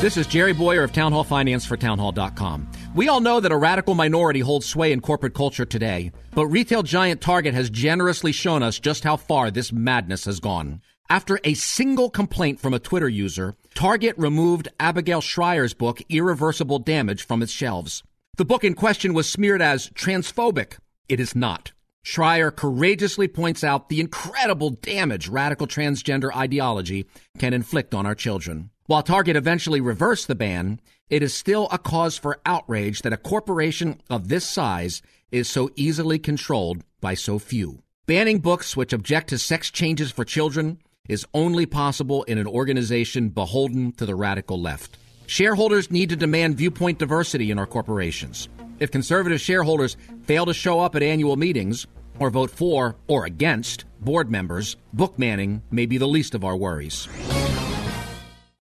This is Jerry Bowyer of Town Hall Finance for townhall.com. We all know that a radical minority holds sway in corporate culture today, but retail giant Target has generously shown us just how far this madness has gone. After a single complaint from a Twitter user, Target removed Abigail Shrier's book, Irreversible Damage, from its shelves. The book in question was smeared as transphobic. It is not. Shrier courageously points out the incredible damage radical transgender ideology can inflict on our children. While Target eventually reversed the ban, it is still a cause for outrage that a corporation of this size is so easily controlled by so few. Banning books which object to sex changes for children is only possible in an organization beholden to the radical left. Shareholders need to demand viewpoint diversity in our corporations. If conservative shareholders fail to show up at annual meetings or vote for or against board members, book manning may be the least of our worries.